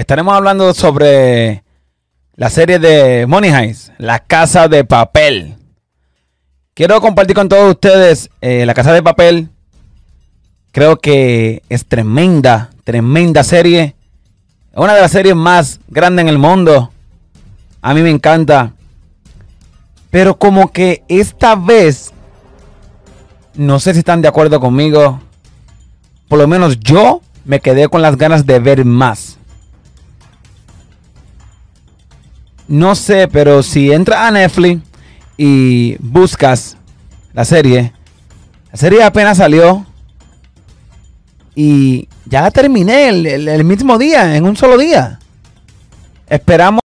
estaremos hablando sobre la serie de Money Heist, La Casa de Papel. Quiero compartir con todos ustedes eh, La Casa de Papel. Creo que es tremenda, tremenda serie. Una de las series más grandes en el mundo. A mí me encanta. Pero como que esta vez, no sé si están de acuerdo conmigo. Por lo menos yo me quedé con las ganas de ver más. No sé, pero si entras a Netflix y buscas la serie, la serie apenas salió y ya la terminé el, mismo día, en un solo día. Esperamos.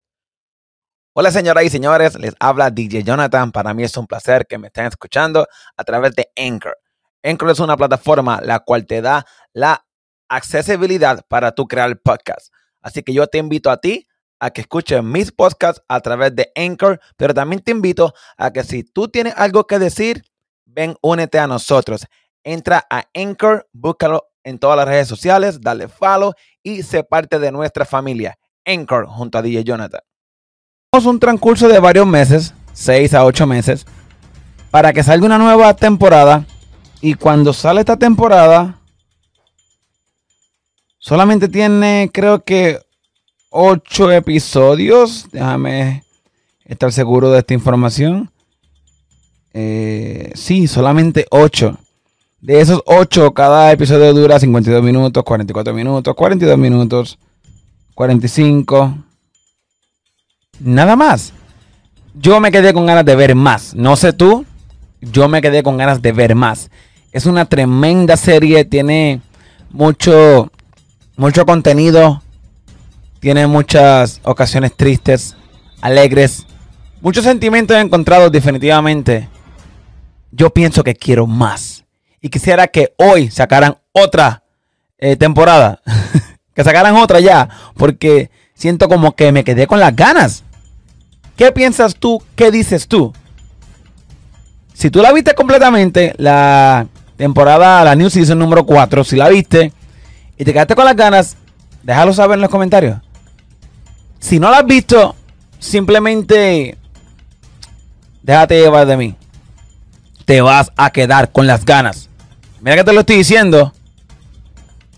Hola señoras y señores, les habla DJ Jonathan. Para mí es un placer que me estén escuchando a través de Anchor. Anchor es una plataforma la cual te da la accesibilidad para tu crear podcast. Así que yo te invito a ti a que escuches mis podcasts a través de Anchor, pero también te invito a que si tú tienes algo que decir, ven, únete a nosotros. Entra a Anchor, búscalo en todas las redes sociales, dale follow y sé parte de nuestra familia. Anchor junto a DJ Jonathan. Tenemos un transcurso de varios meses, 6 a 8 meses, para que salga una nueva temporada. Y cuando sale esta temporada, solamente tiene, creo que ocho episodios. Déjame estar seguro de esta información. Eh, sí, solamente ocho. De esos ocho, cada episodio dura 52 minutos, 44 minutos, 42 minutos, 45. Nada más. Yo me quedé con ganas de ver más. No sé tú, yo me quedé con ganas de ver más. Es una tremenda serie, tiene mucho, mucho contenido tiene muchas ocasiones tristes, alegres, muchos sentimientos encontrados definitivamente. Yo pienso que quiero más. Y quisiera que hoy sacaran otra eh, temporada. que sacaran otra ya. Porque siento como que me quedé con las ganas. ¿Qué piensas tú? ¿Qué dices tú? Si tú la viste completamente, la temporada, la New Season número 4, si la viste y te quedaste con las ganas, déjalo saber en los comentarios. Si no la has visto, simplemente déjate llevar de mí. Te vas a quedar con las ganas. Mira que te lo estoy diciendo.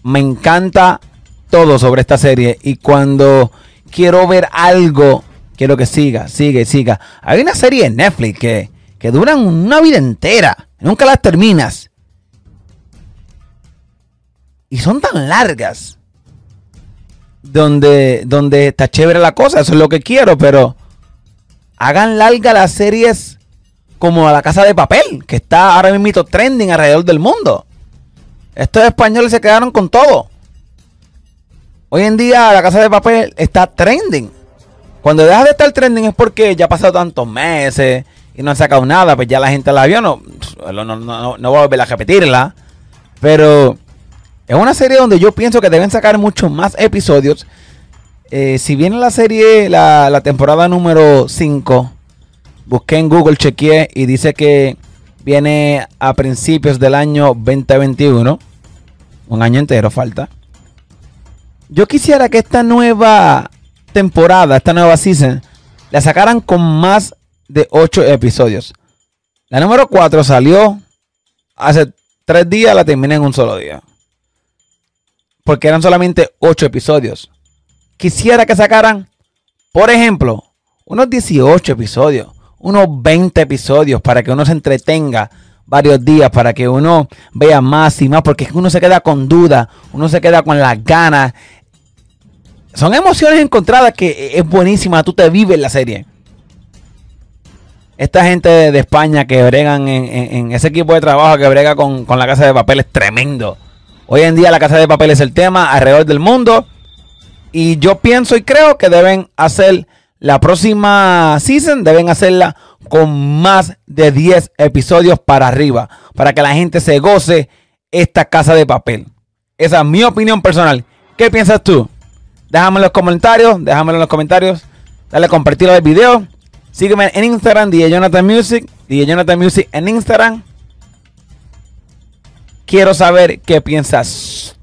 Me encanta todo sobre esta serie. Y cuando quiero ver algo, quiero que siga, sigue, siga. Hay una serie en Netflix que, que duran una vida entera. Nunca las terminas. Y son tan largas donde, donde está chévere la cosa, eso es lo que quiero, pero hagan larga las series como a la casa de papel, que está ahora mismo trending alrededor del mundo. Estos españoles se quedaron con todo. Hoy en día la casa de papel está trending. Cuando deja de estar trending es porque ya ha pasado tantos meses y no han sacado nada, pues ya la gente la vio, no, no, no, no voy a volver a repetirla. Pero es una serie donde yo pienso que deben sacar muchos más episodios. Eh, si viene la serie, la, temporada número 5, busqué en Google, chequeé y dice que viene a principios del año 2021. Un año entero falta. Yo quisiera que esta nueva temporada, esta nueva season, la sacaran con más de 8 episodios. La número 4 salió hace 3 días, la terminé en un solo día porque eran solamente 8 episodios. Quisiera que sacaran, por ejemplo, unos 18 episodios, unos 20 episodios para que uno se entretenga varios días, para que uno vea más y más, porque uno se queda con duda, uno se queda con las ganas. Son emociones encontradas que es buenísima, tú te vives la serie. Esta gente de España que bregan en, ese equipo de trabajo que brega con, con la casa de papel es tremendo. Hoy en día la casa de papel es el tema alrededor del mundo. Y yo pienso y creo que deben hacer la próxima season, deben hacerla con más de 10 episodios para arriba. Para que la gente se goce esta casa de papel. Esa es mi opinión personal. ¿Qué piensas tú? Déjame en los comentarios. Déjame en los comentarios. Dale a el video. Sígueme en Instagram, DJ Jonathan Music. DJ Jonathan Music en Instagram. Quiero saber qué piensas